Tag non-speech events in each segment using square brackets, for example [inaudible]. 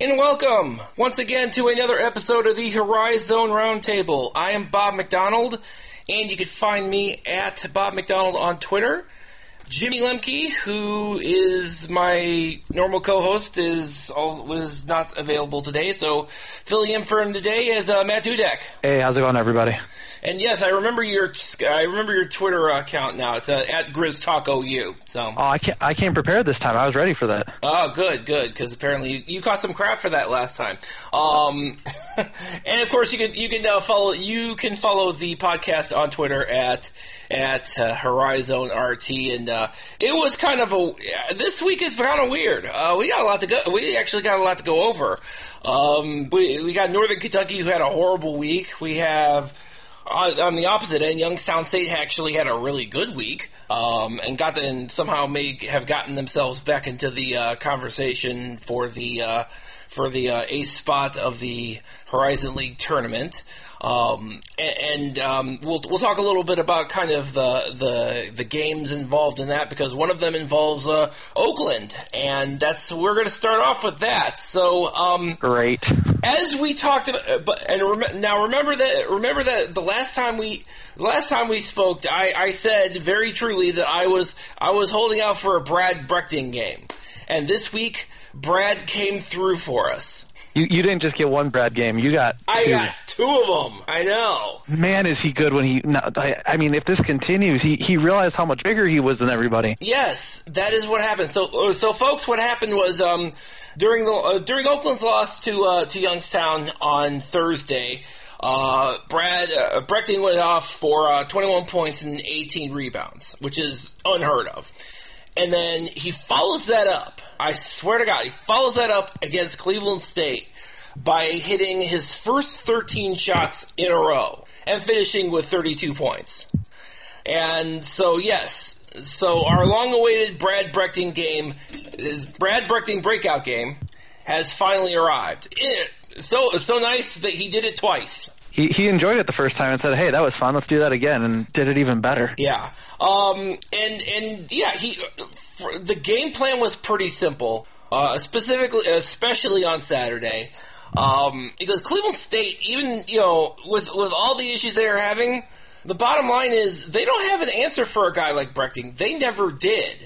And welcome once again to another episode of the Horizon Roundtable. I am Bob McDonald, and you can find me at Bob McDonald on Twitter. Jimmy Lemke, who is my normal co-host, is was not available today, so filling in for him today is uh, Matt Dudek. Hey, how's it going, everybody? And yes, I remember your I remember your Twitter account now. It's uh, at Grizz Talk OU. So oh, I can't I came prepared this time. I was ready for that. Oh, good, good. Because apparently you, you, caught some crap for that last time. Um, [laughs] and of course you can you can uh, follow you can follow the podcast on Twitter at at uh, Horizon RT, and uh, it was kind of a this week is kind of weird. Uh, we got a lot to go. We actually got a lot to go over. Um, we we got Northern Kentucky who had a horrible week. We have on the opposite end, Youngstown State actually had a really good week um, and got and somehow may have gotten themselves back into the uh, conversation for the uh, for the uh, ace spot of the Horizon League tournament. Um, and, um, we'll we'll talk a little bit about kind of the the the games involved in that because one of them involves uh, Oakland, and that's we're going to start off with that. So um, great. As we talked about, uh, but and rem- now remember that remember that the last time we the last time we spoke, I, I said very truly that I was I was holding out for a Brad Brechting game, and this week Brad came through for us. You, you didn't just get one Brad game. You got I got two of them. I know. Man, is he good when he? I, I mean, if this continues, he he realized how much bigger he was than everybody. Yes, that is what happened. So uh, so folks, what happened was um during the uh, during Oakland's loss to uh, to Youngstown on Thursday. Uh, Brad uh, Brechting went off for uh, 21 points and 18 rebounds, which is unheard of. And then he follows that up. I swear to God, he follows that up against Cleveland State by hitting his first 13 shots in a row and finishing with 32 points. And so, yes, so our long-awaited Brad Brechting game, his Brad Brechting breakout game, has finally arrived. It, so so nice that he did it twice. He, he enjoyed it the first time and said, "Hey, that was fun. Let's do that again," and did it even better. Yeah. Um. And and yeah, he the game plan was pretty simple. Uh, specifically, especially on Saturday, um, because Cleveland State, even you know, with with all the issues they are having, the bottom line is they don't have an answer for a guy like Brechting. They never did.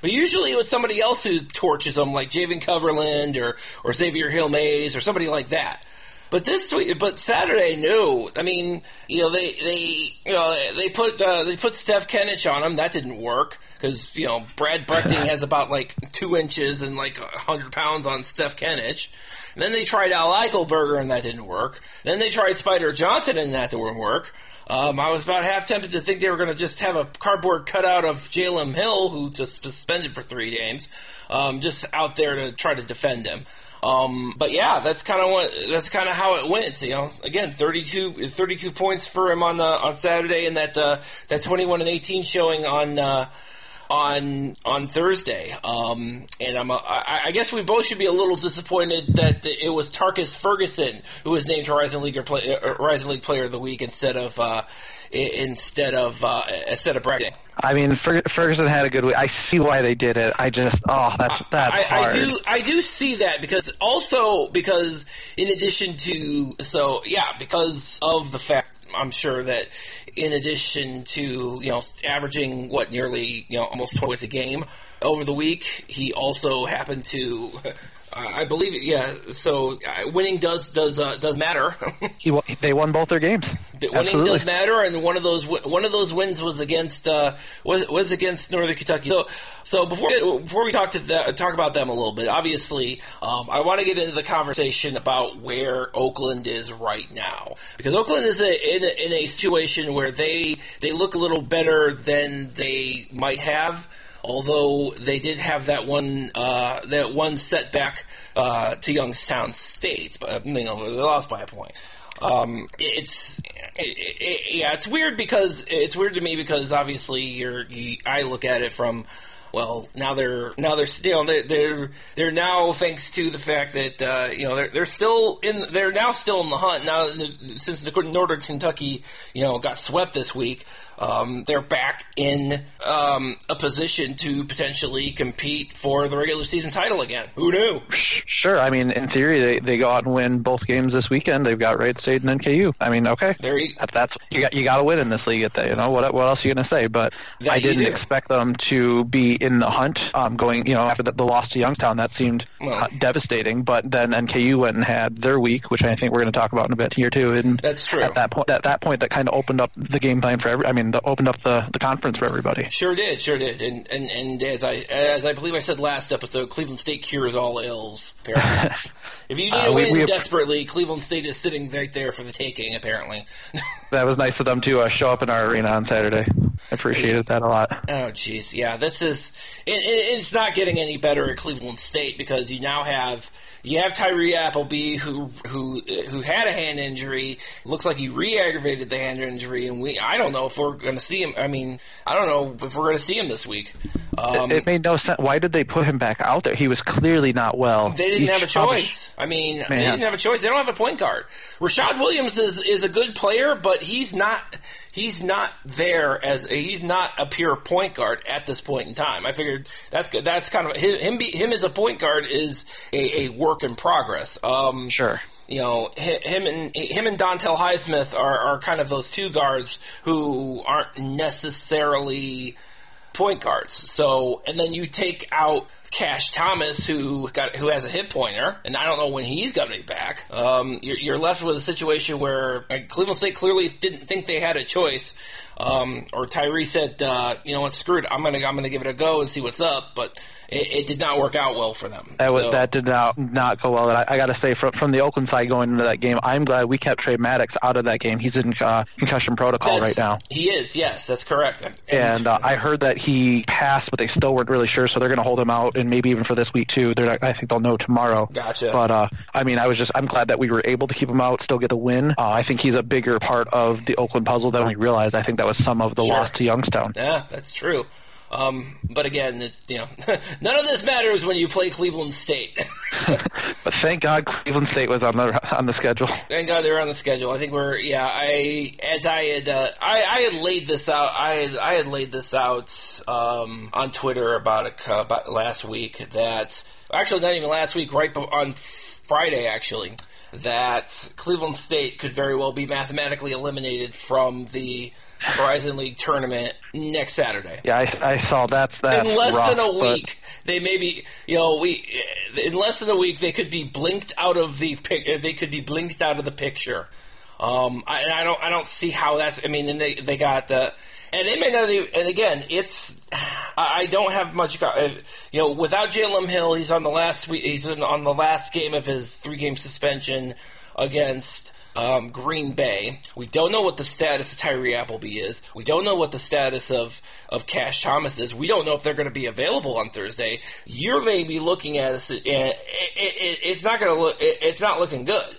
But usually it's somebody else who torches them, like Jaevin Cumberland or, or Xavier Hill-Mais or somebody like that. But this week, but Saturday, no. I mean, you know, they they you know they put uh, they put Stef Kenic on him. That didn't work because you know Brad Brechting [laughs] has about like two inches and like hundred pounds on Stef Kenic. And then they tried Al Eichelberger and that didn't work. Then they tried Spider Johnson and that didn't work. Um, I was about half tempted to think they were going to just have a cardboard cutout of Jalen Hill, who just suspended for three games, um, just out there to try to defend him. Um, but yeah, that's kind of what that's kind of how it went. You know, again, 32, 32 points for him on uh, on Saturday, and that uh, that twenty one and eighteen showing on. Uh, on on Thursday, um, and I'm guess we both should be a little disappointed that it was Tarkus Ferguson who was named Horizon League play, uh, Horizon League Player of the Week instead of uh, instead of uh, instead of Brechting. I mean, Ferguson had a good week. I see why they did it. I just, oh, that's that's I, hard. I do, I do see that because also because in addition to so yeah, because of the fact I'm sure that in addition to you know averaging what nearly you know almost 20 points a game over the week, he also happened to [laughs] I believe it. Yeah. So winning does does uh, does matter. [laughs] he, they won both their games. Winning Absolutely. does matter, and one of those one of those wins was against uh, was was against Northern Kentucky. So so before before we talk to the, talk about them a little bit, obviously, um, I want to get into the conversation about where Oakland is right now because Oakland is a, in a, in a situation where they they look a little better than they might have although they did have that one uh, that one setback uh, to Youngstown State, but you know they lost by a point. Um, it's it, it, yeah, it's weird because it's weird to me because obviously you're you, I look at it from well now they're now they're you know they're they're, they're now thanks to the fact that uh, you know they're they're still in they're now still in the hunt now since the Northern Kentucky you know got swept this week um, they're back in um, a position to potentially compete for the regular season title again. Who knew? Sure. I mean, in theory, they, they go out and win both games this weekend. They've got Wright State and NKU. I mean, okay, there you, that, that's you got you got to win in this league. At that, you know what what else are you going to say? But I didn't expect them to be in the hunt um, going. You know, after the, the loss to Youngstown, that seemed well, uh, devastating. But then NKU went and had their week, which I think we're going to talk about in a bit here too. And that's true. At that point, at that point, that kind of opened up the game plan for every. I mean, the, opened up the, the conference for everybody. Sure did, sure did. And and and as I as I believe I said last episode, Cleveland State cures all ills. Apparently. [laughs] If you need uh, to win we, desperately, Cleveland State is sitting right there for the taking. Apparently, [laughs] that was nice of them to uh, show up in our arena on Saturday. I appreciated that a lot. Oh, jeez, yeah, this is it, it, it's not getting any better at Cleveland State because you now have you have Tyree Appleby who who who had a hand injury. Looks like he re-aggravated the hand injury, and we I don't know if we're going to see him. I mean, I don't know if we're going to see him this week. Um, it, it, made no sense. Why did they put him back out there? He was clearly not well. They didn't He's have a choice. Probably, I mean, man. they didn't have a choice. They don't have a point guard. Rashad Williams is is a good player, but he's not he's not there as he's not a pure point guard at this point in time. I figured that's good. That's kind of him. Be, him as a point guard is a, a work in progress. Um, sure you know, him and him and Dontel Highsmith are, are kind of those two guards who aren't necessarily point guards. So, and then you take out Cash Thomas, who got who has a hit pointer, and I don't know when he's going to be back. Um, you're, you're, left with a situation where like, Cleveland State clearly didn't think they had a choice, um, or Tyree said, uh, "You know what, screw it, I'm gonna I'm gonna give it a go and see what's up." But it, it, did not work out well for them. That, was, so. that did not not go well. I, I got to say, from, from the Oakland side going into that game, I'm glad we kept Trey Maddox out of that game. He's in uh, concussion protocol that's, right now. He is, yes, that's correct. And, and uh, I heard that he passed, but they still weren't really sure, so they're going to hold him out, and maybe even for this week too. They're not, I think they'll know tomorrow. Gotcha. But uh, I mean, I was just I'm glad that we were able to keep him out, still get a win. Uh, I think he's a bigger part of the Oakland puzzle than we realized. I think that was some of the sure. loss to Youngstown. Yeah, that's true. Um, but again, it, you know, [laughs] none of this matters when you play Cleveland State. [laughs] but thank God Cleveland State was on the on the schedule. Thank God they were on the schedule. I think we're yeah. I as I had uh, I, I had laid this out. I had, I had laid this out um, on Twitter about a, about last week that actually not even last week, right on Friday actually that Cleveland State could very well be mathematically eliminated from the Horizon League tournament next Saturday. Yeah, I, I saw that's that. In less rough, than a week, they maybe you know we in less than a week they could be blinked out of the they could be blinked out of the picture. Um, I, I don't I don't see how that's. I mean, and they they got. the. and they may not. Even, and again, it's I don't have much. Uh, you know, without Jalen Hill, he's on the last. He's on the last game of his three game suspension against um, Green Bay. We don't know what the status of Tyree Appleby is. We don't know what the status of, of Cash Thomas is. We don't know if they're going to be available on Thursday. You're maybe looking at us, and it, it, it's not going to look. It, it's not looking good.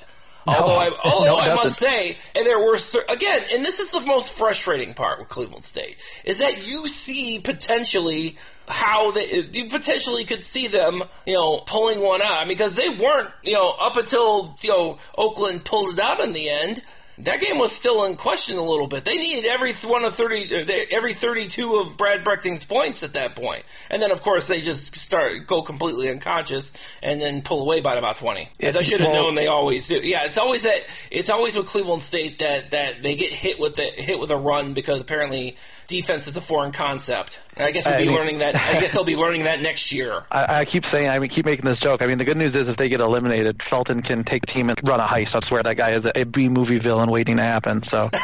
Although I, [laughs] although no, I must say, and there were again, and this is the most frustrating part with Cleveland State is that you see potentially how they you potentially could see them, you know, pulling one out. I mean, because they weren't, you know, up until you know Oakland pulled it out in the end. That game was still in question a little bit. They needed every one of thirty, uh, every thirty-two of Brad Brechting's points at that point. point, and then of course they just start go completely unconscious and then pull away by about twenty. As I should have known, they always do. Yeah, it's always that. It's always with Cleveland State that that they get hit with the hit with a run because apparently defense is a foreign concept. And I guess we'll be I mean, learning that. I guess they'll be learning that next year. [laughs] I, I keep saying, I mean, keep making this joke. I mean, the good news is if they get eliminated, Felton can take the team and run a heist. I swear that guy is a B movie villain waiting to happen. So. [laughs]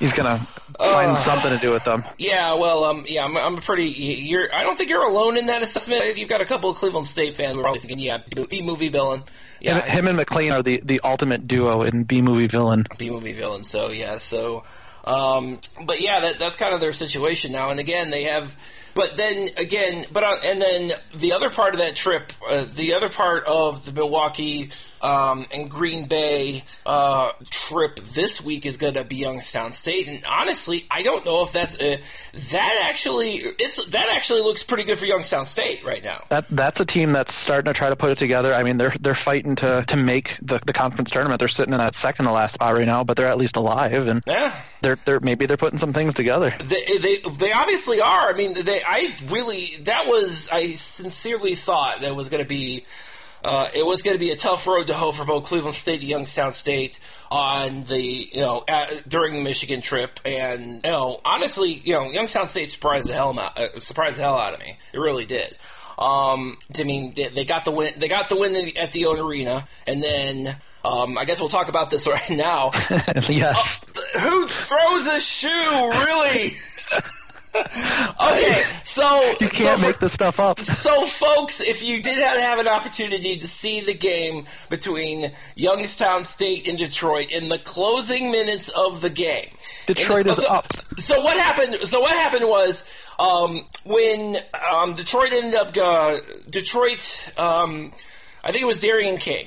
He's gonna find uh, something to do with them. Yeah, well, um, yeah, I'm, I'm pretty. You're. I don't think you're alone in that assessment. You've got a couple of Cleveland State fans who are probably thinking, yeah, B movie villain. Yeah, him, him and McLean are the the ultimate duo in B movie villain. B movie villain. So yeah, so um, but yeah, that, that's kind of their situation now. And again, they have but then again, but uh, and then the other part of that trip, uh, the other part of the Milwaukee um, and Green Bay uh, trip this week is going to be Youngstown State, and honestly, I don't know if that's uh, that actually it's that actually looks pretty good for Youngstown State right now. That that's a team that's starting to try to put it together. I mean, they're they're fighting to to make the, the conference tournament. They're sitting in that second to last spot right now, but they're at least alive, and yeah. they're they're maybe they're putting some things together. They they, they obviously are. I mean, they I really that was I sincerely thought that was going to be uh, it was going to be a tough road to hoe for both Cleveland State and Youngstown State on the you know at, during the Michigan trip, and you know honestly, you know Youngstown State surprised the hell out, uh, surprised the hell out of me. It really did. Um, I mean, they, they got the win. They got the win at the own arena, and then um, I guess we'll talk about this [laughs] right now. [laughs] yes. Uh, who throws a shoe? Really? [laughs] [laughs] okay, so you can't so make this stuff up. [laughs] So, folks, if you did have, an opportunity to see the game between Youngstown State and Detroit in the closing minutes of the game, Detroit the, is so, up. So what happened? So what happened was um, when um, Detroit ended up uh, Detroit. Um, I think it was Darian King.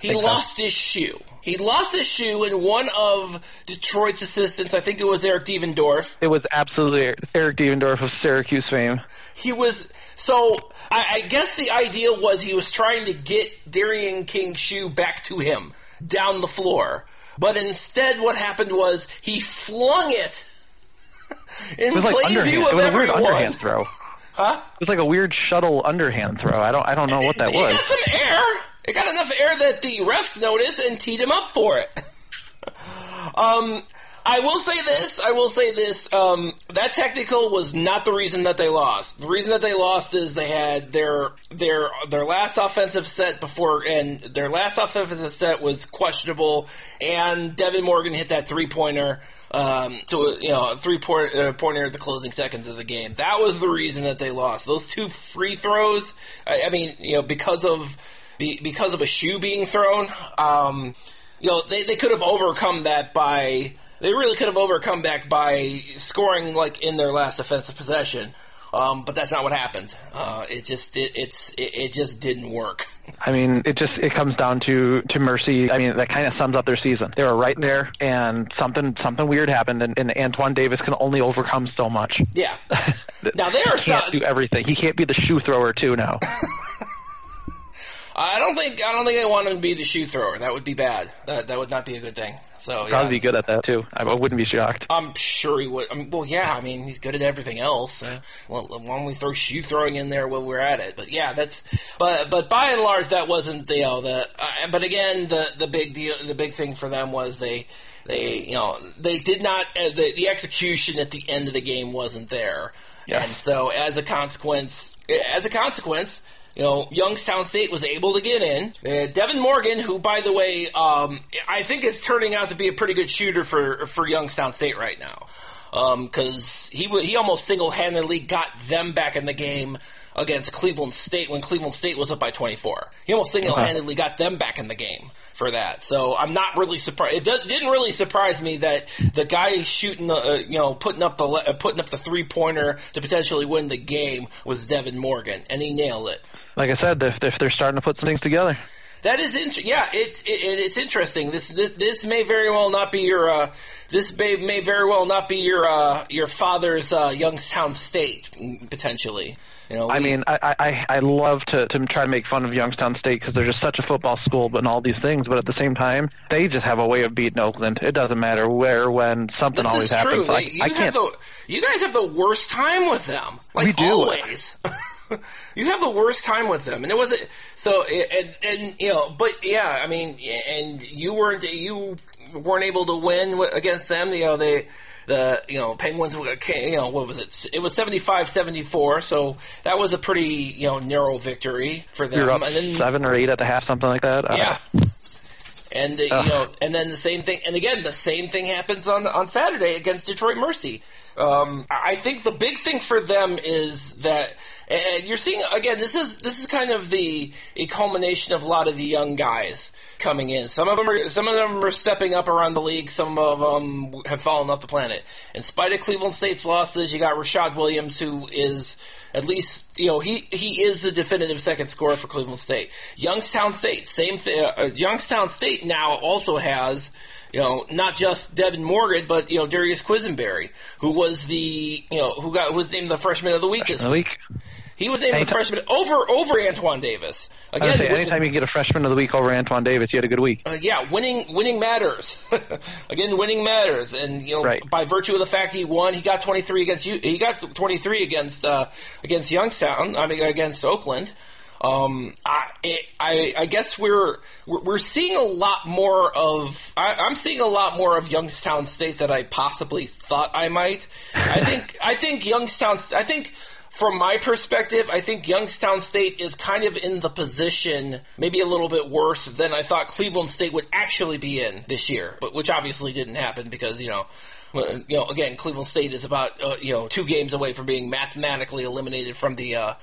He lost his shoe. He lost his shoe, and one of Detroit's assistants, I think it was Eric Devendorf. It was absolutely Eric Devendorf of Syracuse fame. He was so. I, I guess the idea was he was trying to get Darian King's shoe back to him down the floor, but instead, what happened was he flung it [laughs] in it plain like view of it was everyone. A weird underhand throw. Huh? It was like a weird shuttle underhand throw. I don't. I don't know what that it, was. It got some air. It got enough air that the refs noticed and teed him up for it. [laughs] um, I will say this. I will say this. Um, that technical was not the reason that they lost. The reason that they lost is they had their their their last offensive set before, and their last offensive set was questionable. And Devin Morgan hit that three pointer um, to you know three point, uh, pointer at the closing seconds of the game. That was the reason that they lost. Those two free throws. I, I mean, you know, because of because of a shoe being thrown. Um, you know, they, they could have overcome that by they really could have overcome that by scoring like in their last offensive possession. Um, but that's not what happened. Uh, it just it, it's it, it, just didn't work. I mean, it just it comes down to to mercy. I mean, that kind of sums up their season. They were right there, and something something weird happened, and, and Antoine Davis can only overcome so much. Yeah. [laughs] now they are he can't do everything. He can't be the shoe thrower too now. [laughs] I don't think I don't think I want him to be the shoe thrower. That would be bad. That that would not be a good thing. So probably be good at that too. I wouldn't be shocked. I'm sure he would. I mean, well, yeah. I mean, he's good at everything else. Uh, well, why don't we throw shoe throwing in there while we're at it? But yeah, that's. But but by and large, that wasn't the you know, the. Uh, but again, the the big deal, the big thing for them was they they you know they did not uh, the the execution at the end of the game wasn't there, yeah. and so as a consequence, as a consequence you know, Youngstown State was able to get in. Uh, Devin Morgan, who, by the way, um, I think is turning out to be a pretty good shooter for for Youngstown State right now, because um, he he almost single handedly got them back in the game against Cleveland State when Cleveland State was up by 24. He almost single handedly got them back in the game for that. So I'm not really surprised. It does, didn't really surprise me that the guy shooting the, uh, you know, putting up the uh, putting up the three pointer to potentially win the game was Devin Morgan, and he nailed it like I said, if, if they're starting to put some things together. That is interesting. Yeah, it, it, it's interesting. This, this, this may very well not be your uh, this may, may very well not be your uh, your father's uh, Youngstown State potentially. You know, we, I mean, I, I I love to to try to make fun of Youngstown State because they're just such a football school, but and all these things. But at the same time, they just have a way of beating Oakland. It doesn't matter where, when, something this always is happens. True. I, you I have can't. The, you guys have the worst time with them. Like We do. always. [laughs] [laughs] you have the worst time with them, and it wasn't so. And, and you know, but yeah, I mean, and you weren't you weren't able to win against them. You know, they the you know Penguins you know what was it? It was 75-74, so that was a pretty you know narrow victory for them. You're up and then, seven or eight at the half, something like that. Uh, yeah. And uh, you know, and then the same thing, and again, the same thing happens on on Saturday against Detroit Mercy. Um, I think the big thing for them is that, And you're seeing again. This is this is kind of the a culmination of a lot of the young guys coming in. Some of them are some of them are stepping up around the league. Some of them have fallen off the planet. In spite of Cleveland State's losses, you got Rashad Williams, who is at least you know he he is the definitive second scorer for Cleveland State. Youngstown State, same thing. Uh, Youngstown State now also has you know, not just Devin Morgan, but you know Darius Quisenberry, who was the you know who got who was named the freshman of the week this week. He was named anytime, the freshman over over Antoine Davis. Again, say, anytime you get a freshman of the week over Antoine Davis, you had a good week. Uh, yeah, winning winning matters. [laughs] Again, winning matters, and you know right. by virtue of the fact he won, he got twenty three against you. He got twenty three against uh, against Youngstown. I mean against Oakland. Um, I, I, I guess we're, we're seeing a lot more of. I, am seeing a lot more of Youngstown State that I possibly thought I might. I think I think Youngstown. I think from my perspective, I think Youngstown State is kind of in the position, maybe a little bit worse than I thought Cleveland State would actually be in this year, but which obviously didn't happen because you know you know, again, Cleveland State is about uh, you know two games away from being mathematically eliminated from the uh,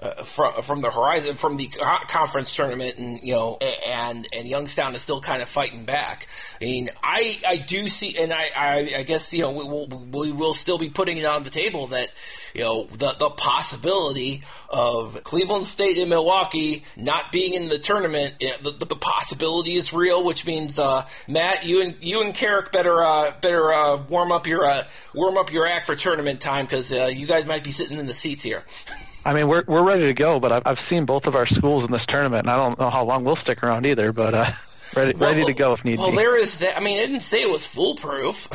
uh, from from the horizon from the conference tournament, and you know, and and Youngstown is still kind of fighting back. I mean, I I do see, and I I, I guess you know we will we will still be putting it on the table that you know the the possibility of Cleveland State and Milwaukee not being in the tournament. The, the, the possibility is real, which means uh, Matt, you and you and Carrick better uh, better uh, warm up your uh, warm up your act for tournament time because uh, you guys might be sitting in the seats here. [laughs] I mean, we're we're ready to go, but I've I've seen both of our schools in this tournament, and I don't know how long we'll stick around either. But uh, ready well, [laughs] ready to go if need well, be. Well, there is that. I mean, it didn't say it was foolproof.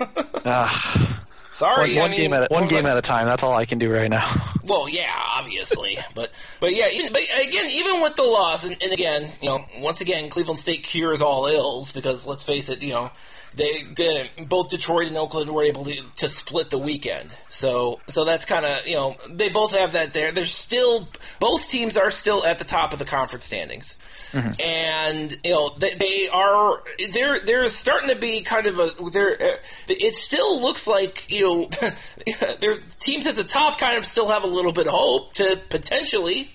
uh, [laughs] Sorry, one, one I mean, game at a, one game at a time. That's all I can do right now. [laughs] Well, yeah, obviously, but but yeah, but again, even with the loss, and, and again, you know, once again, Cleveland State cures all ills because let's face it, you know, they, both Detroit and Oakland were able to, to split the weekend. So so that's kind of you know they both have that there. There's still both teams are still at the top of the conference standings. Mm-hmm. And you know they, they are they're they're starting to be kind of a they're uh, it still looks like you know [laughs] their teams at the top kind of still have a little bit of hope to potentially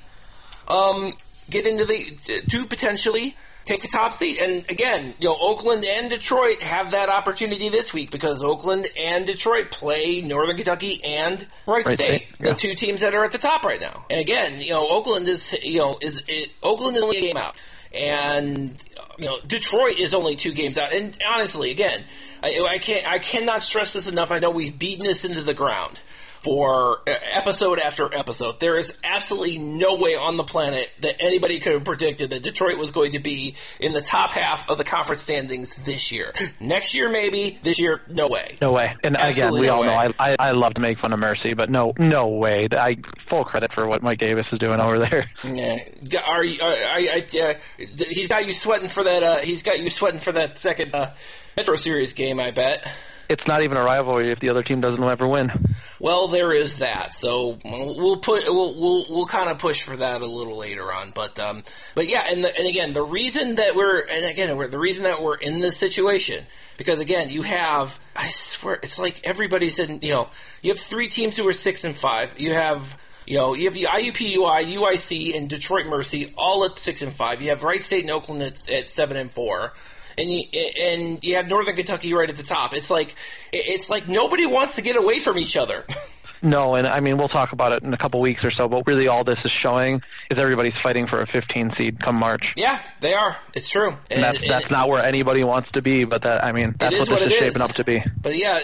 um, get into the to potentially take the top seat. And again, you know, Oakland and Detroit have that opportunity this week because Oakland and Detroit play Northern Kentucky and Wright, State, State. Yeah. the two teams that are at the top right now. And again, you know, Oakland is you know is it, Oakland is only a game out, and you know Detroit is only two games out. And honestly, again, I, I can't I cannot stress this enough. I know we've beaten this into the ground for episode after episode. There is absolutely no way on the planet that anybody could have predicted that Detroit was going to be in the top half of the conference standings this year. Next year, maybe. This year, no way. No way. And absolutely again, we no all way. know I, I, I love to make fun of Mercy, but no no way. I full credit for what Mike Davis is doing over there. [laughs] Yeah. Are you? I, I, uh, he's got you sweating for that. Uh, he's got you sweating for that second uh, Metro Series game. I bet it's not even a rivalry if the other team doesn't ever win. Well, there is that. So we'll put we'll we'll, we'll kind of push for that a little later on. But um, but yeah, and the, and again, the reason that we're and again we're, the reason that we're in this situation because again, you have I swear it's like everybody's in you know you have three teams who are six and five. You have you know, you have the IUPUI, UIC, and Detroit Mercy all at six and five. You have Wright State and Oakland at, at seven and four and you and you have Northern Kentucky right at the top. It's like it's like nobody wants to get away from each other. [laughs] No, and I mean we'll talk about it in a couple weeks or so. But really, all this is showing is everybody's fighting for a 15 seed come March. Yeah, they are. It's true, and, and that's that's not where anybody wants to be. But that I mean that's what this what is, is shaping up to be. But yeah,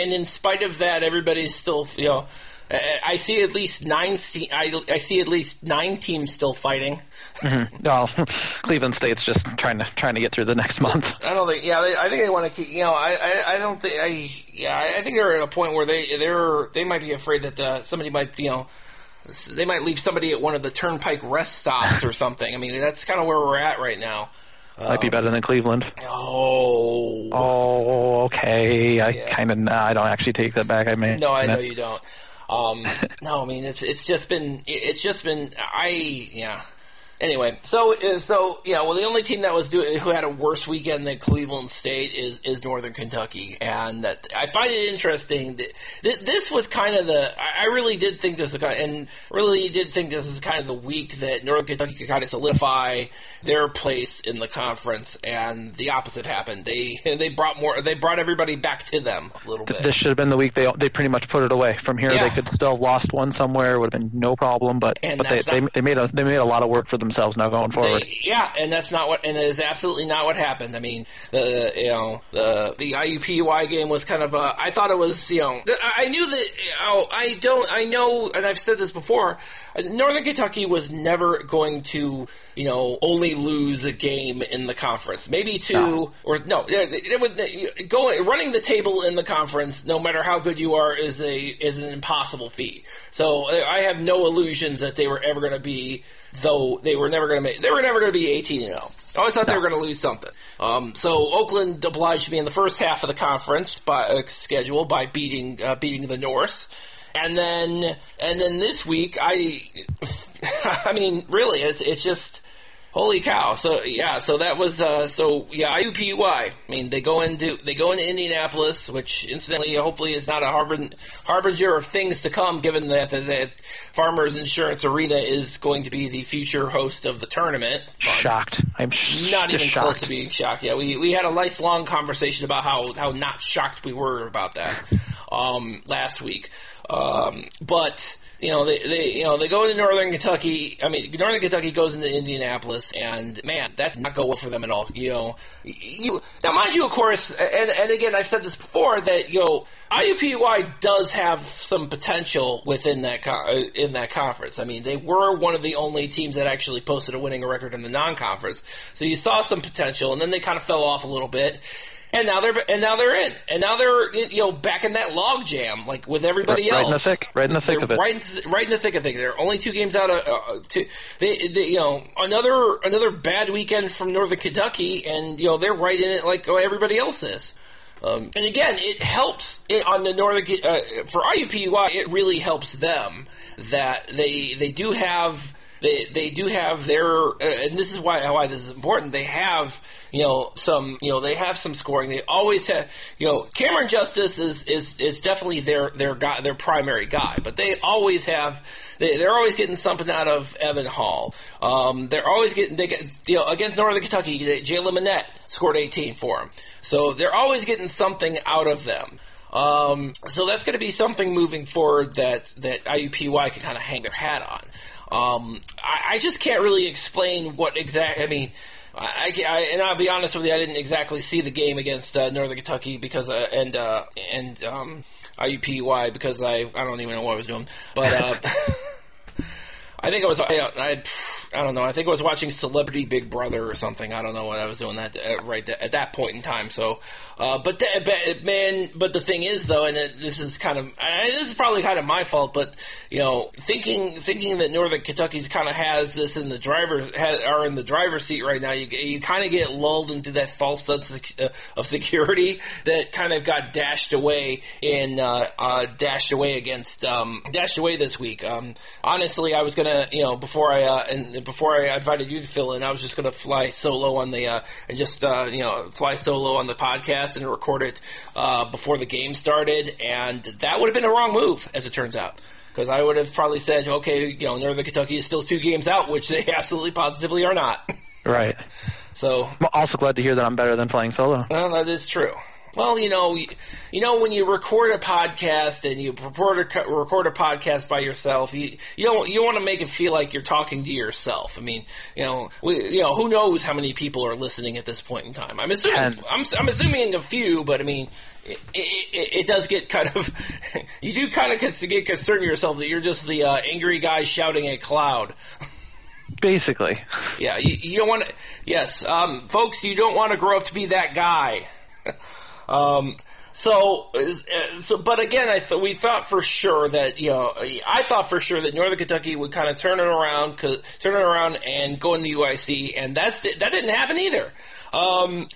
and in spite of that, everybody's still you know I see at least nine. I, I see at least nine teams still fighting. Mm-hmm. Well, [laughs] Cleveland State's just trying to trying to get through the next month. I don't think. Yeah, they, I think they want to keep. You know, I, I, I don't think. I yeah, I think they're at a point where they they're they might be afraid that uh, somebody might you know they might leave somebody at one of the turnpike rest stops or [laughs] something. I mean, that's kind of where we're at right now. Might be better than Cleveland. Oh. Oh, okay. I yeah. kind of. I don't actually take that back. I mean, no, I know you don't. Um, no, I mean it's it's just been it's just been I yeah. Anyway, so uh, so yeah, well, the only team that was doing who had a worse weekend than Cleveland State is is Northern Kentucky, and that I find it interesting that th- this was kind of the I really did think this was kind of, and really did think this is kind of the week that Northern Kentucky could kind of solidify their place in the conference, and the opposite happened. They [laughs] they brought more, they brought everybody back to them a little bit. This should have been the week they they pretty much put it away. From here, yeah. they could still have lost one somewhere, would have been no problem, but and but they, not, they they made a they made a lot of work for themselves now going forward. They, yeah, and that's not what, and it is absolutely not what happened. I mean, the you know the the IUPUI game was kind of a. I thought it was you know I knew that oh I don't I know and I've said this before. Northern Kentucky was never going to you know only lose a game in the conference, maybe two no. or no. It was going running the table in the conference, no matter how good you are, is a is an impossible feat. So I have no illusions that they were ever going to be though they were never going to make they were never going to be 18 and 0. I always thought no. they were going to lose something. Um, so Oakland obliged me in the first half of the conference by uh, schedule by beating uh, beating the Norse. And then and then this week I [laughs] I mean really it's it's just Holy cow! So yeah, so that was uh, so yeah IUPUI. I mean, they go into they go into Indianapolis, which incidentally, hopefully, is not a harbin, harbinger of things to come. Given that, that, that Farmers Insurance Arena is going to be the future host of the tournament. Fun. Shocked! I'm sh- not even shocked. close to being shocked. Yeah, we we had a nice long conversation about how how not shocked we were about that um, last week, um, but you know, they, they you know they go to Northern Kentucky. I mean, Northern Kentucky goes into Indianapolis, and man, that did not go well for them at all. You know, you now mind you, of course, and and again, I've said this before that you know IUPUI does have some potential within that uh, in that conference. I mean, they were one of the only teams that actually posted a winning record in the non-conference, so you saw some potential, and then they kind of fell off a little bit and now they're and now they're in, and now they're you know back in that log jam like with everybody right, else. Right in the thick, right in the thick of it. Right, in, right in the thick of it. They're only two games out of uh, two. They, they, you know, another another bad weekend from Northern Kentucky, and you know they're right in it like everybody else is. Um, and again, it helps it, on the Northern uh, for IUPUI. It really helps them that they they do have they they do have their uh, and this is why why this is important. They have you know some you know they have some scoring. They always have you know Camron Justice is is is definitely their their guy their primary guy, but they always have they, are always getting something out of Evan Hall. Um, they're always getting they get you know against Northern Kentucky. Jaylen Minnett scored 18 for them, so they're always getting something out of them. Um, so that's going to be something moving forward that that IUPUI can kind of hang their hat on. Um, I, I, just can't really explain what exact. I mean, I, I, and I'll be honest with you, I didn't exactly see the game against uh, Northern Kentucky because uh, and uh, and um, IUPUI because I I don't even know what I was doing, but. Uh, [laughs] I think I was I, I, I don't know. I think I was watching Celebrity Big Brother or something. I don't know what I was doing that uh, right at that point in time. So, uh, but, th- but man, but the thing is though, and it, this is kind of this is probably kind of my fault, but you know, thinking thinking that Northern Kentucky's kind of has this in the driver are in the driver's seat right now, you you kind of get lulled into that false sense of security that kind of got dashed away in uh, uh, dashed away against um, dashed away this week. Um, honestly, I was gonna you know, before I uh, and before I invited you to fill in, I was just gonna fly solo on the uh, and just uh, you know fly solo on the podcast and record it uh, before the game started, and that would have been a wrong move, as it turns out. Because I would have probably said, okay, you know, Northern Kentucky is still two games out, which they [laughs] absolutely positively are not. Right. So I'm also glad to hear that I'm better than playing solo. Well, that is true. Well, you know, you know when you record a podcast and you record a, record a podcast by yourself, you you don't you want to make it feel like you're talking to yourself. I mean, you know, we, you know, who knows how many people are listening at this point in time? I'm assuming I'm, I'm assuming a few, but I mean, it, it, it, does get kind of [laughs] you do kind of get concerned yourself that you're just the uh, angry guy shouting at cloud. Basically, yeah. You, you don't want to. Yes, um, folks, you don't want to grow up to be that guy. [laughs] Um, so, uh, so, but again, I thought we thought for sure that you know, I thought for sure that Northern Kentucky would kind of turn it around, turn it around, and go in the UIC, and that's that didn't happen either. Um,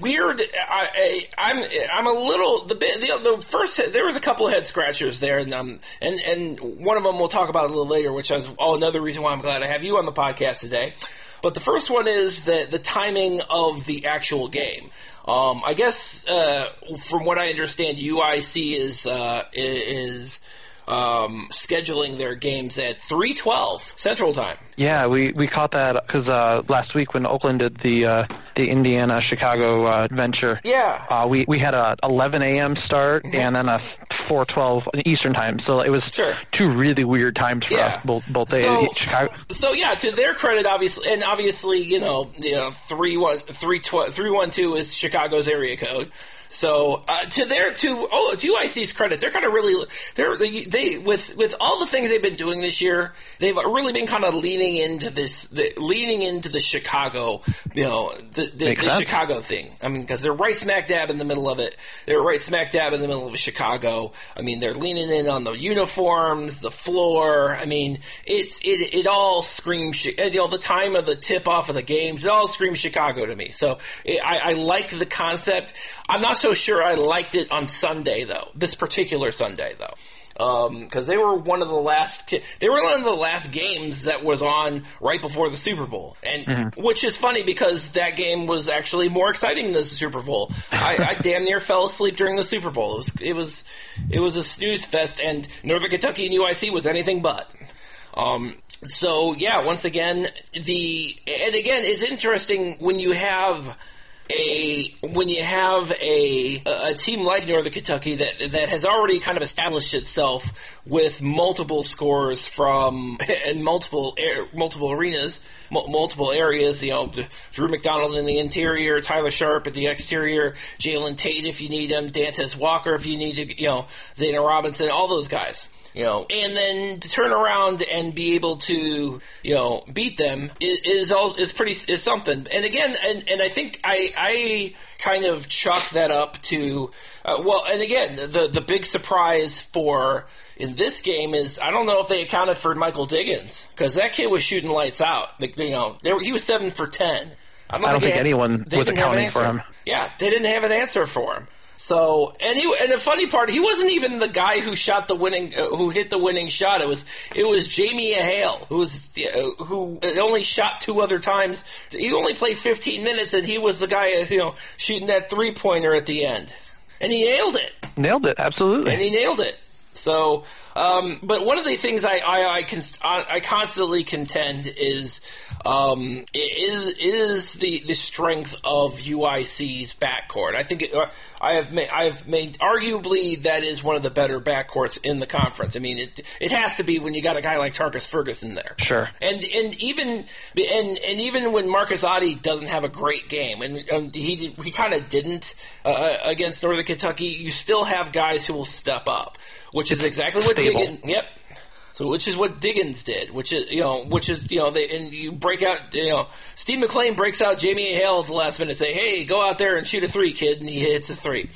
weird. I, am I'm, I'm a little the, the the first there was a couple of head scratchers there, and um and and one of them we'll talk about a little later, which is oh another reason why I'm glad I have you on the podcast today. But the first one is the the timing of the actual game. Um, I guess uh, from what I understand, UIC is uh, is um, scheduling their games at 3:12 Central Time. Yeah, we, we caught that because uh, last week when Oakland did the uh, the Indiana Chicago uh, venture. Yeah, uh, we we had a 11 a.m. start mm-hmm. and then a 4:12 Eastern time, so it was sure. two really weird times for yeah. us both both days. So, Chicago. so yeah, to their credit, obviously, and obviously, you know, you know, three one three twelve three one two is Chicago's area code. So uh, to their to oh to UIC's credit, they're kind of really they're they, they, with with all the things they've been doing this year, they've really been kind of leaning into this the, leaning into the Chicago you know the the, the Chicago thing. I mean because they're right smack dab in the middle of it. They're right smack dab in the middle of Chicago. I mean they're leaning in on the uniforms, the floor. I mean it it it all screams you know the time of the tip off of the games. It all screams Chicago to me. So it, I, I like the concept. I'm not so sure I liked it on Sunday though. This particular Sunday though because um, they were one of the last t- they were one of the last games that was on right before the Super Bowl, and mm-hmm. which is funny because that game was actually more exciting than the Super Bowl. I, I, damn near fell asleep during the Super Bowl. It was it was it was a snooze fest, and Northern Kentucky and UIC was anything but. Um, so yeah, once again, the and again, it's interesting when you have a when you have a a team like Northern Kentucky that that has already kind of established itself with multiple scores from [laughs] in multiple multiple arenas, multiple areas. You know, Drew McDonald in the interior, Tyler Sharpe at the exterior, Jalen Tate if you need him, Dantez Walker if you need to, you know, Zayna Robinson, all those guys you know, and then to turn around and be able to, you know, beat them is, is all is pretty is something. And again, and, and I think I I kind of chalk that up to, uh, well, and again, the the big surprise for in this game is I don't know if they accounted for Michael Diggins because that kid was shooting lights out. Like, you know, were, he was seven for ten. I don't, I don't think, had, anyone was accounting for him. Yeah, they didn't have an answer for him. So, and he, and the funny part, he wasn't even the guy who shot the winning, uh, who hit the winning shot. It was, it was Jamie Hale, who was, uh, who only shot two other times. He only played 15 minutes, and he was the guy, uh, you know, shooting that three pointer at the end, and he nailed it. Nailed it, absolutely. And he nailed it. So, um, but one of the things I I, I, can, I constantly contend is um, is is the the strength of UIC's backcourt. I think it, uh, I have made, I have made arguably that is one of the better backcourts in the conference. I mean, it it has to be when you got a guy like Tarkus Ferguson there. Sure. And and even and and even when Marcus Ottey doesn't have a great game, and, and he he kind of didn't uh, against Northern Kentucky, you still have guys who will step up which is exactly what Diggins. Yep. So, which is what Diggins did, which is you know, which is you know, they and you break out, you know, Steve McClain breaks out Jamie Hale at the last minute, say, "Hey, go out there and shoot a three, kid," and he hits a three.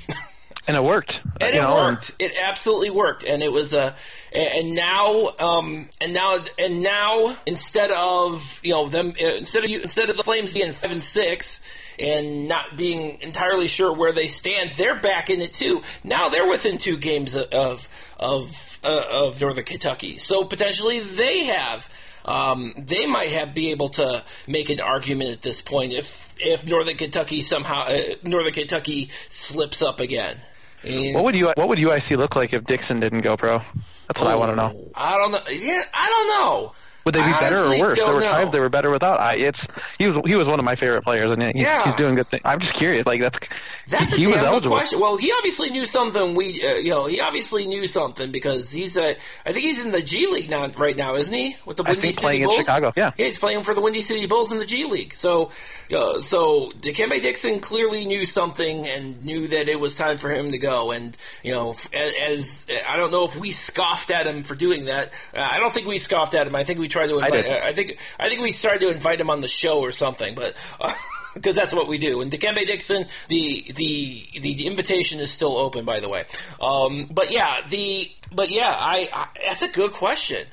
and it worked. [laughs] And it know, worked. And... It absolutely worked. And it was a. And now, um, and now, and now, instead of you know them, uh, instead of you, instead of the Flames being five and six, and not being entirely sure where they stand, they're back in it too. Now they're within two games of of uh, of Northern Kentucky, so potentially they have. Um, they might have be able to make an argument at this point if if Northern Kentucky somehow uh, Northern Kentucky slips up again. And, what would you what would UIC look like if Dixon didn't go pro? That's what oh, I want to know. I don't know. Yeah, I don't know. Would they be better or worse? There were know. times they were better without. I it's he was he was one of my favorite players, and he's, yeah. he's doing good things. I'm just curious, like that's that's he, a damn good question. Well, he obviously knew something. We uh, you know he obviously knew something because he's a I think he's in the G League now right now, isn't he? With the Windy City Bulls. Chicago, yeah. yeah, he's playing for the Windy City Bulls in the G League. So uh, so Dikembe Dixon clearly knew something and knew that it was time for him to go. And you know, as, as I don't know if we scoffed at him for doing that. Uh, I don't think we scoffed at him. I think we tried to invite. I, I think I think we started to invite him on the show or something, but. [laughs] because that's what we do. And Dikembe Dixon, the the the invitation is still open, by the way. Um, but yeah, the but yeah, I, I, that's a good question.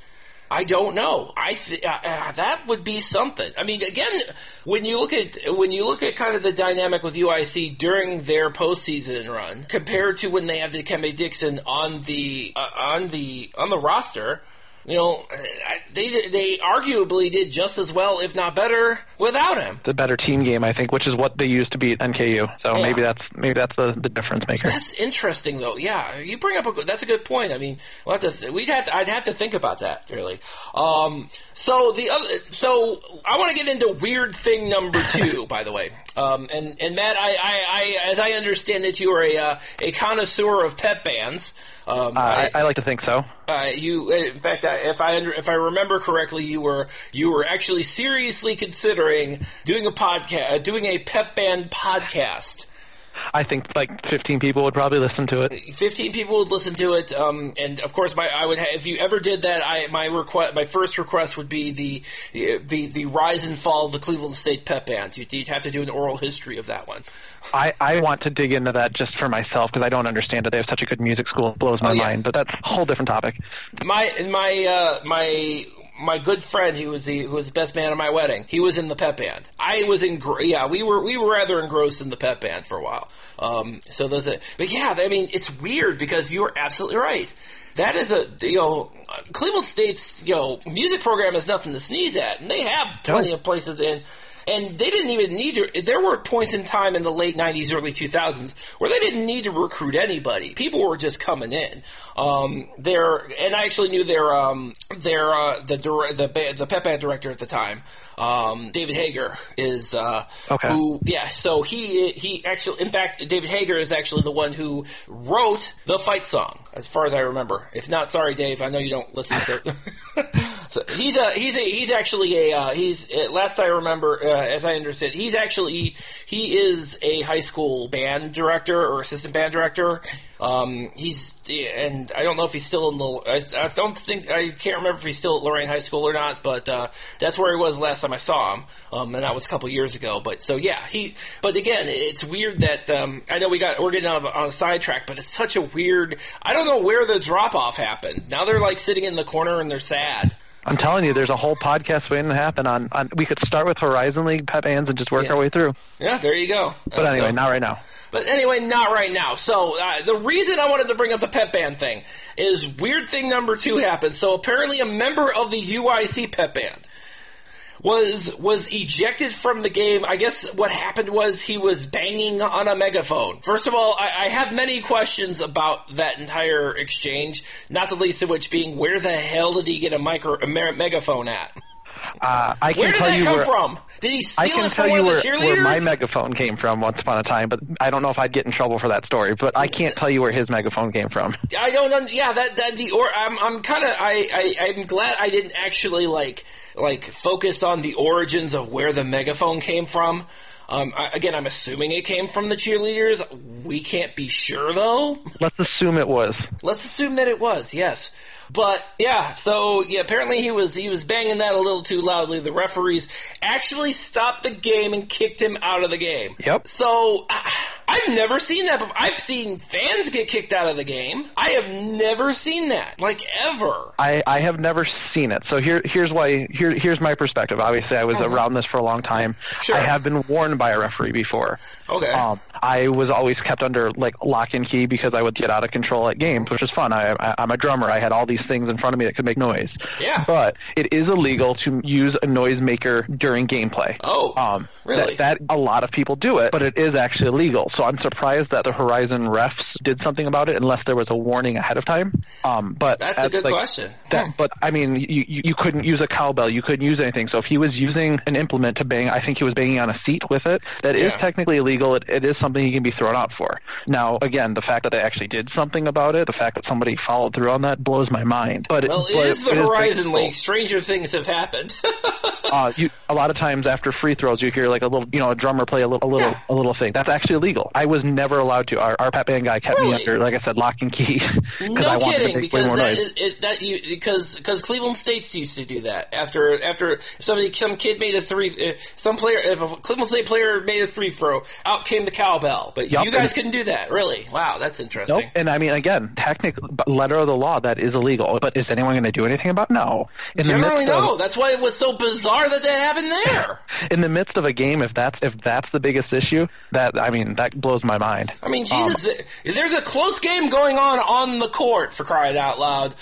I don't know. I th- uh, uh, that would be something. I mean, again, when you look at when you look at kind of the dynamic with UIC during their postseason run compared to when they have Dikembe Dixon on the uh, on the on the roster, you know, they they arguably did just as well, if not better, without him. The better team game, I think, which is what they used to beat NKU. So yeah. maybe that's maybe that's the, the difference maker. That's interesting, though. Yeah, you bring up a that's a good point. I mean, we'll have to we'd have to I'd have to think about that really. Um, so the other, so I want to get into weird thing number two, by the way. Um, and and Matt, I, I, I as I understand it, you are a uh, a connoisseur of pep bands. Um, uh, I, I, like to think so. Uh, you, in fact, if I if I remember correctly, you were you were actually seriously considering doing a podcast, uh, doing a pep band podcast. I think like 15 people would probably listen to it. 15 people would listen to it, um, and of course, my I would ha- if you ever did that, I my request my first request would be the the the rise and fall of the Cleveland State Pep Band. You'd, you'd have to do an oral history of that one. I, I want to dig into that just for myself because I don't understand it. They have such a good music school; it blows my oh, yeah. mind. But that's a whole different topic. My my uh, my my good friend who was the who was the best man at my wedding. He was in the pep band. I was in yeah we were we were rather engrossed in the pep band for a while. Um, so those are, but yeah I mean it's weird because you are absolutely right. That is a you know Cleveland State's you know music program is nothing to sneeze at, and they have plenty of places in and they didn't even need to. There were points in time in the late '90s, early 2000s where they didn't need to recruit anybody. People were just coming in. Um, and I actually knew their um, their uh, the the the pep band director at the time, um, David Hager is uh, okay. who yeah. So he he actually in fact David Hager is actually the one who wrote the fight song as far as I remember. If not, sorry Dave, I know you don't listen to. [laughs] so he's a he's a he's actually a uh, he's last I remember uh, as I understand he's actually he is a high school band director or assistant band director. Um, he's and I don't know if he's still in the. I, I, don't think I can't remember if he's still at Lorain High School or not, but uh, that's where he was last time I saw him, um, and that was a couple years ago. But so yeah, he. But again, it's weird that um, I know we got we're getting on, on a sidetrack, but it's such a weird. I don't know where the drop off happened. Now they're like sitting in the corner and they're sad. I'm telling you, there's a whole podcast waiting to happen on. on we could start with Horizon League pep bands and just work yeah. our way through. Yeah, there you go. But uh, anyway, so, not right now. But anyway, not right now. So uh, the reason I wanted to bring up the pep band thing is weird thing number two happened. So apparently, a member of the UIC pep band was was ejected from the game. I guess what happened was he was banging on a megaphone. First of all, I, I have many questions about that entire exchange. Not the least of which being where the hell did he get a micro a megaphone at? Uh, I can where did tell that you come where, from? Did he steal I can it tell from you one where, of the cheerleaders? where my megaphone came from once upon a time, but I don't know if I'd get in trouble for that story. But I can't tell you where his megaphone came from. I don't know. Yeah, that that the or I'm I'm kind of I, I I'm glad I didn't actually like like focus on the origins of where the megaphone came from. Um, I, again, I'm assuming it came from the cheerleaders. We can't be sure though. Let's assume it was. Let's assume that it was. Yes. But yeah, so yeah, apparently he was he was banging that a little too loudly. The referees actually stopped the game and kicked him out of the game. Yep. So I, I've never seen that. Before. I've seen fans get kicked out of the game. I have never seen that, like ever. I, I have never seen it. So here here's why here here's my perspective. Obviously, I was uh-huh. around this for a long time. Sure. I have been warned by a referee before. Okay. Um, I was always kept under like lock and key because I would get out of control at games, which is fun. I, I I'm a drummer. I had all these things in front of me that could make noise. Yeah. But it is illegal to use a noisemaker during gameplay. Oh. Um, really? That, that a lot of people do it, but it is actually illegal. So I'm surprised that the Horizon refs did something about it, unless there was a warning ahead of time. Um, but that's a good like, question. That, But I mean, you you couldn't use a cowbell. You couldn't use anything. So if he was using an implement to bang, I think he was banging on a seat with it. That yeah. is technically illegal. It, it is something he can be thrown out for. Now, again, the fact that they actually did something about it, the fact that somebody followed through on that, blows my mind. But well, it, is the it Horizon is League. Stranger things have happened. [laughs] uh, you, a lot of times after free throws, you hear like a little, you know, a drummer play a little, a little, yeah. a little thing. That's actually illegal. I was never allowed to. Our, our pep band guy kept really? me under, like I said, lock and key. [laughs] no kidding, because that, it, that you because because Cleveland States used to do that. After after somebody some kid made a three, uh, some player if a Cleveland State player made a free throw, out came the cowbell Bell, but yep. you guys couldn't do that. Really? Wow, that's interesting. Nope. And I mean, again, technically, letter of the law, that is illegal. But is anyone going to do anything about? It? No. In Generally, no. Of, that's why it was so bizarre that that happened there. [laughs] in the midst of a game, if that's if that's the biggest issue, that I mean, that blows my mind. I mean, Jesus, um, there's a close game going on on the court for crying out loud.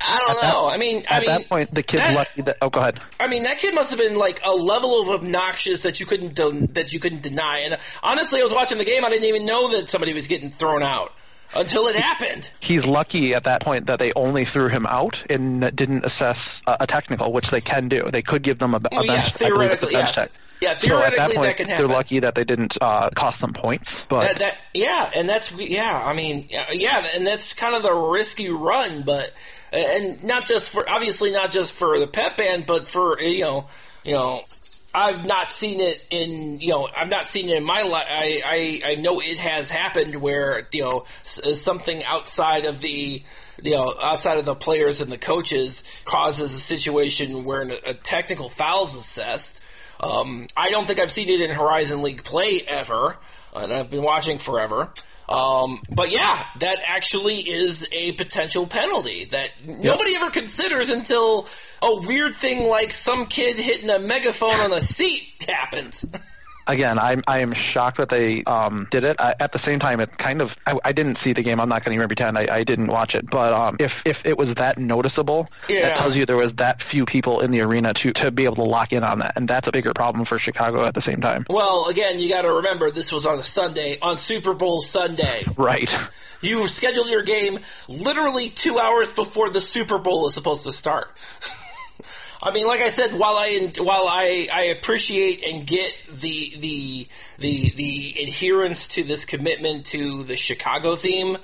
I don't know. That, I mean, I at mean, that point, the kid's that, lucky that. Oh, go ahead. I mean, that kid must have been like a level of obnoxious that you couldn't de- that you couldn't deny. And honestly, I was watching the game. I didn't even know that somebody was getting thrown out until it happened. He's lucky at that point that they only threw him out and didn't assess uh, a technical, which they can do. They could give them a, a bench, yeah, theoretically, bench yes. tech. Yeah, theoretically so at that, point, that can happen. They're lucky that they didn't uh, cost them points. But that, that, yeah, and that's yeah. I mean, yeah, and that's kind of the risky run, but and not just for obviously not just for the pep band, but for you know, you know, I've not seen it in you know I've not seen it in my life. I, I I know it has happened where you know something outside of the you know outside of the players and the coaches causes a situation where a technical foul is assessed. Um, I don't think I've seen it in Horizon League play ever, and I've been watching forever. Um, but yeah, that actually is a potential penalty that yep. nobody ever considers until a weird thing like some kid hitting a megaphone on a seat happens. [laughs] again, I'm, I am shocked that they um, did it. I, at the same time, it kind of I, I didn't see the game. I'm not going to even pretend I, I didn't watch it. But um, if if it was that noticeable, yeah. that tells you there was that few people in the arena to to be able to lock in on that, and that's a bigger problem for Chicago at the same time. Well, again, you got to remember this was on a Sunday, on Super Bowl Sunday. [laughs] Right. You scheduled your game literally two hours before the Super Bowl is supposed to start. [laughs] I mean, like I said, while I while I, I appreciate and get the the the the adherence to this commitment to the Chicago theme,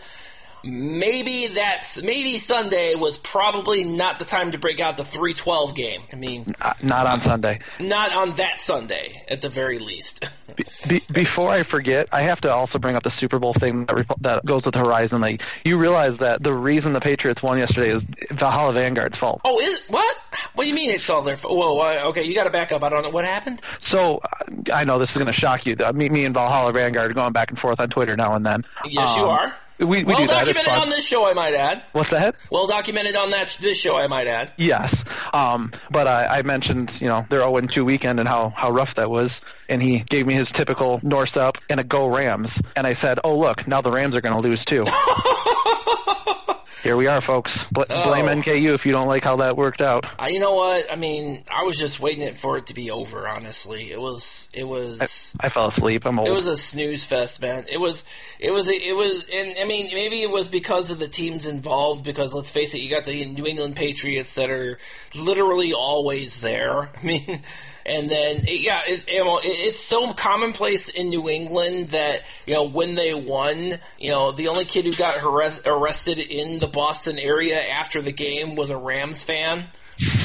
maybe that's maybe Sunday was probably not the time to break out the three twelve game. I mean, not on Sunday. Not on that Sunday, at the very least. [laughs] be, before I forget, I have to also bring up the Super Bowl thing that, that goes with Horizon League. You realize that the reason the Patriots won yesterday is Valhalla Vanguard's fault. Oh, is what? What do you mean it's all their fault? Whoa, okay, you got to back up. I don't know what happened. So uh, I know this is going to shock you. Me, me and Valhalla Vanguard are going back and forth on Twitter now and then. Yes, um, you are. We, we well documented on this show, I might add. What's that? Well documented on that this show, I might add. Yes, um, but I, I mentioned you know their 0 2 weekend and how how rough that was, and he gave me his typical Norse up and a go Rams, and I said, oh look, now the Rams are going to lose too. [laughs] Here we are, folks. Bl- oh. Blame NKU if you don't like how that worked out. Uh, you know what? I mean, I was just waiting for it to be over. Honestly, it was. It was. I, I fell asleep. I'm old. It was a snooze fest, man. It was. It was. It was. And I mean, maybe it was because of the teams involved. Because let's face it, you got the New England Patriots that are literally always there. [laughs] I mean. And then, yeah, it, it, it's so commonplace in New England that, you know, when they won, you know, the only kid who got arrested in the Boston area after the game was a Rams fan.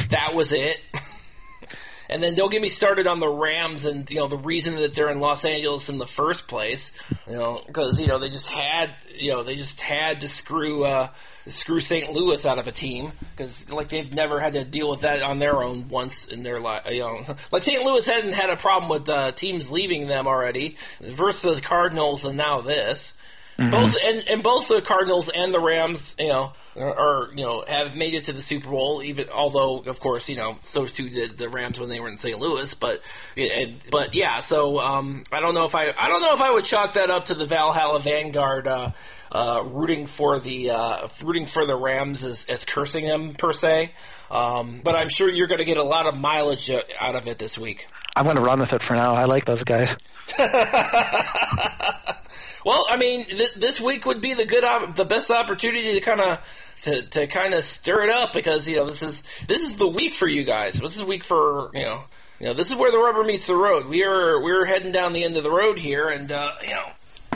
That was it. [laughs] And then don't get me started on the Rams and you know the reason that they're in Los Angeles in the first place. You know because you know they just had you know they just had to screw uh, screw St. Louis out of a team because like they've never had to deal with that on their own once in their life. You know [laughs] like St. Louis hadn't had a problem with uh, teams leaving them already versus the Cardinals and now this. Mm-hmm. Both and, and both the Cardinals and the Rams, you know, are, you know have made it to the Super Bowl. Even although, of course, you know, so too did the Rams when they were in St. Louis. But and, but yeah, so um, I don't know if I I don't know if I would chalk that up to the Valhalla Vanguard. Uh, uh, rooting for the uh, rooting for the Rams as, as cursing them per se, um, but I'm sure you're going to get a lot of mileage uh, out of it this week. I'm going to run with it for now. I like those guys. [laughs] Well, I mean, th- this week would be the good, op- the best opportunity to kind of to, to kind of stir it up because you know this is this is the week for you guys. This is the week for you know you know this is where the rubber meets the road. We are we're heading down the end of the road here, and uh, you know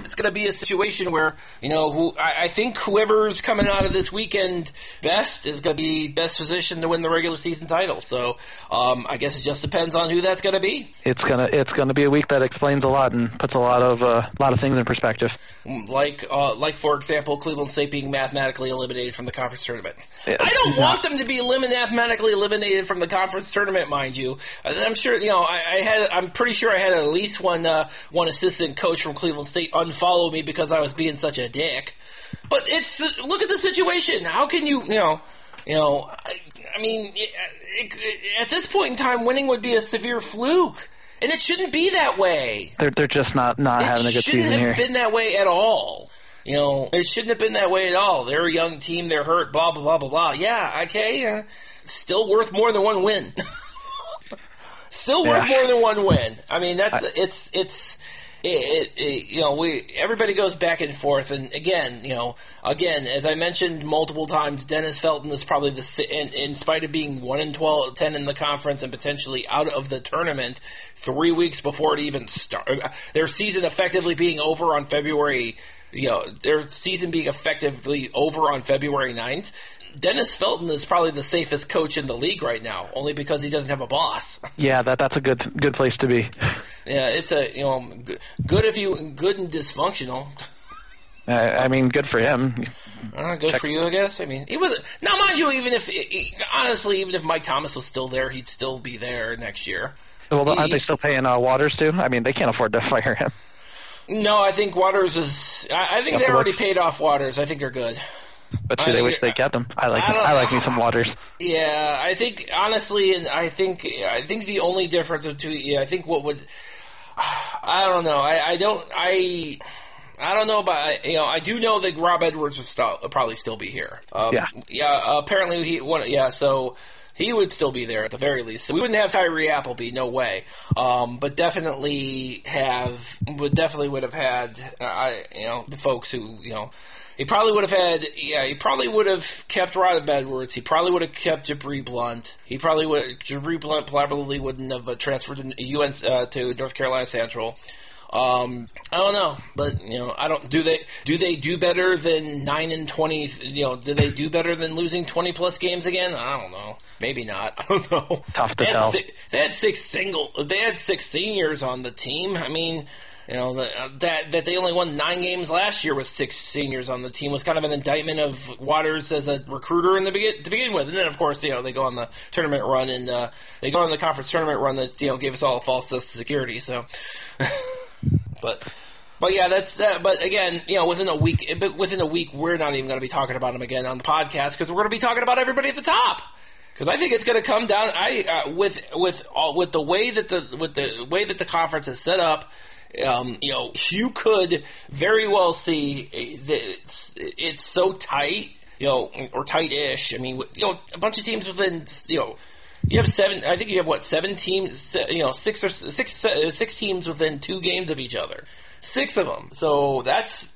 it's going to be a situation where you know who I, I, think whoever's coming out of this weekend best is going to be best positioned to win the regular season title. So um, I guess it just depends on who that's going to be. It's gonna it's going to be a week that explains a lot and puts a lot of a uh, lot of things in perspective. Like uh, like for example, Cleveland State being mathematically eliminated from the conference tournament. Yeah, I don't want them to be mathematically eliminated from the conference tournament, mind you. I'm sure you know I, I had I'm pretty sure I had at least one uh, one assistant coach from Cleveland State unfollow me because I was being such a dick. But it's look at the situation. How can you you know you know I, I mean it, it, at this point in time, winning would be a severe fluke. And it shouldn't be that way. They're they're just not not it having a good season here. It shouldn't have been that way at all. You know, it shouldn't have been that way at all. They're a young team. They're hurt. Blah blah blah blah blah. Yeah, okay. Uh, still worth more than one win. [laughs] still worth more than one win. I mean, that's I, it's it's. It, it, you know, we everybody goes back and forth, and again, you know, again, as I mentioned multiple times, Dennis Felton is probably the in, in spite of being one in 12, 10 in the conference and potentially out of the tournament three weeks before it even started, their season effectively being over on February, you know, their season being effectively over on February 9th. Dennis Felton is probably the safest coach in the league right now, only because he doesn't have a boss. [laughs] Yeah, that that's a good good place to be. Yeah, it's a you know good if you good and dysfunctional. Uh, I mean, good for him. Uh, good Check. for you, I guess. I mean, even now, mind you, even if honestly, even if Mike Thomas was still there, he'd still be there next year. Well, aren't they still paying uh, Waters too? I mean, they can't afford to [laughs] fire him. No, I think Waters is. I, I think they already paid off Waters. I think they're good. But do they wish they kept them? I like I, I like me some waters. Yeah, I think honestly, and I think I think the only difference between. Yeah, I think what would [sighs] I don't know. I, I don't I. I don't know about you know. I do know that Rob Edwards will, still, will probably still be here. Um, yeah, yeah. Apparently he one. Yeah, so he would still be there at the very least. So we wouldn't have Tyree Appleby, no way. Um, but definitely have would definitely would have had uh, you know the folks who you know he probably would have had, yeah, he probably would have kept Rob Edwards. He probably would have kept Jibri Blount. He probably would, Jibri Blount probably wouldn't have uh, transferred to, UNC, uh, to North Carolina Central. Um, I don't know, but you know, I don't. Do they do they do better than nine and twenty? You know, do they do better than losing twenty plus games again? I don't know. Maybe not. [laughs] I don't know. Tough to they tell. Six, they had six single. They had six seniors on the team. I mean, you know uh, that that they only won nine games last year with six seniors on the team was kind of an indictment of Waters as a recruiter in the begin to begin with, and then of course you know they go on the tournament run and uh, they go on the conference tournament run that you know gave us all a false sense of security. So, [laughs] but. But yeah, that's that. But again, you know, within a week, but within a week, we're not even going to be talking about them again on the podcast because we're going to be talking about everybody at the top because I think it's going to come down. I uh, with with all, with the way that the with the way that the conference is set up um, you know, you could very well see that it's, it's so tight, you know, or tight-ish. I mean, you know, a bunch of teams within, you know, you have seven. I think you have what seven teams? You know, six or six six teams within two games of each other. Six of them. So that's.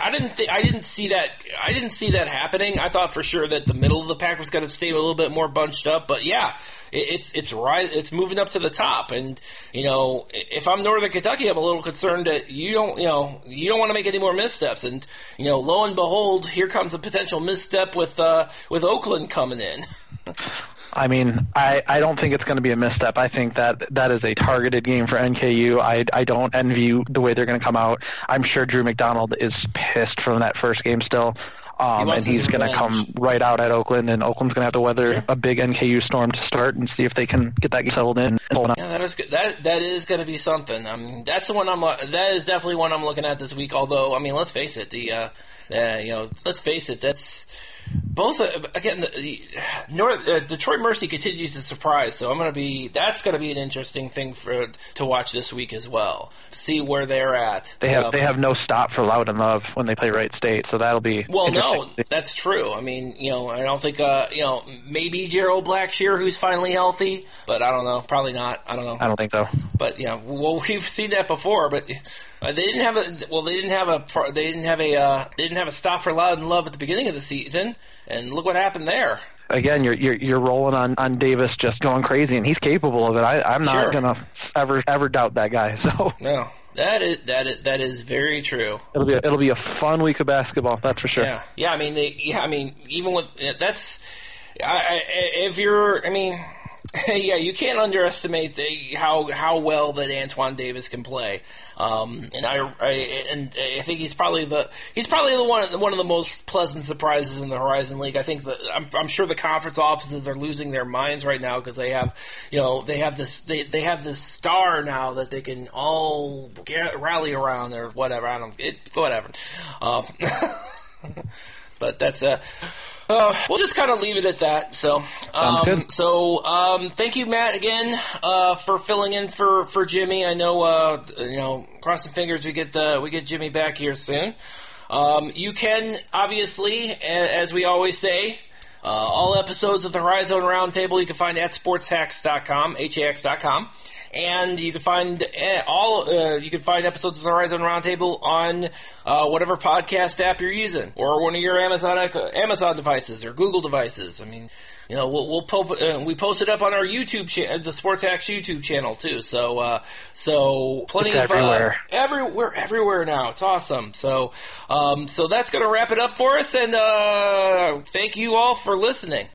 I didn't. I didn't see that. I didn't see that happening. I thought for sure that the middle of the pack was going to stay a little bit more bunched up. But yeah, it's it's right it's moving up to the top and you know if I'm Northern Kentucky I'm a little concerned that you don't you know you don't want to make any more missteps and you know lo and behold here comes a potential misstep with uh, with Oakland coming in [laughs] I mean, I, I don't think it's going to be a misstep. I think that that is a targeted game for NKU. I, I don't envy the way they're going to come out. I'm sure Drew McDonald is pissed from that first game still. Um, he and he's going to come right out at Oakland, and Oakland's going to have to weather sure. a big NKU storm to start and see if they can get that settled in. Yeah, that is good. that that is going to be something. I mean, that's the one I'm. Uh, that is definitely one I'm looking at this week. Although, I mean, let's face it, the uh, uh, you know, let's face it, that's both uh, again the, the North, uh, Detroit Mercy continues to surprise, so I'm going to be that's going to be an interesting thing for to watch this week as well. To see where they're at. They have um, they have no stop for Loudon Love when they play Wright State, so that'll be well. No, that's true. I mean, you know, I don't think uh, you know maybe Gerald Blackshear who's finally healthy, but I don't know. Probably not. I don't know. I don't think so. But yeah, well, [laughs] we've seen that before, but. Uh, they didn't have a well. They didn't have a. They didn't have a. Uh, they didn't have a stop for Loudon Love at the beginning of the season, and look what happened there. Again, you're you're, you're rolling on, on Davis just going crazy, and he's capable of it. I, I'm not sure. gonna ever ever doubt that guy. [laughs] So no, That is that is that is very true. It'll be a, it'll be a fun week of basketball. That's for sure. Yeah, yeah. I mean, they, yeah. I mean, even with that's, I, I, if you're, I mean, [laughs] yeah, you can't underestimate the, how how well that Antoine Davis can play. Um, and I, I, and I think he's probably the he's probably the one one of the most pleasant surprises in the Horizon League. I think that I'm, I'm sure the conference offices are losing their minds right now because they have you know they have this they, they have this star now that they can all get, rally around or whatever. I don't it whatever. Um, [laughs] but that's a. Uh, we'll just kind of leave it at that. So, um, so um, thank you, Matt, again uh, for filling in for, for Jimmy. I know, uh, you know, crossing fingers we get the we get Jimmy back here soon. Um, you can obviously, as we always say, uh, all episodes of the Horizon Roundtable you can find at sportshax.com, H-A-X.com. And you can find eh, all uh, you can find episodes of the Horizon Roundtable on uh, whatever podcast app you're using, or one of your Amazon Amazon devices or Google devices. I mean, you know, we'll, we'll po- uh, we post it up on our YouTube channel, the Sports Hax YouTube channel too. So, uh, so plenty it's of everywhere. Uh, everywhere, everywhere now. It's awesome. So, um, so that's going to wrap it up for us. And uh, thank you all for listening.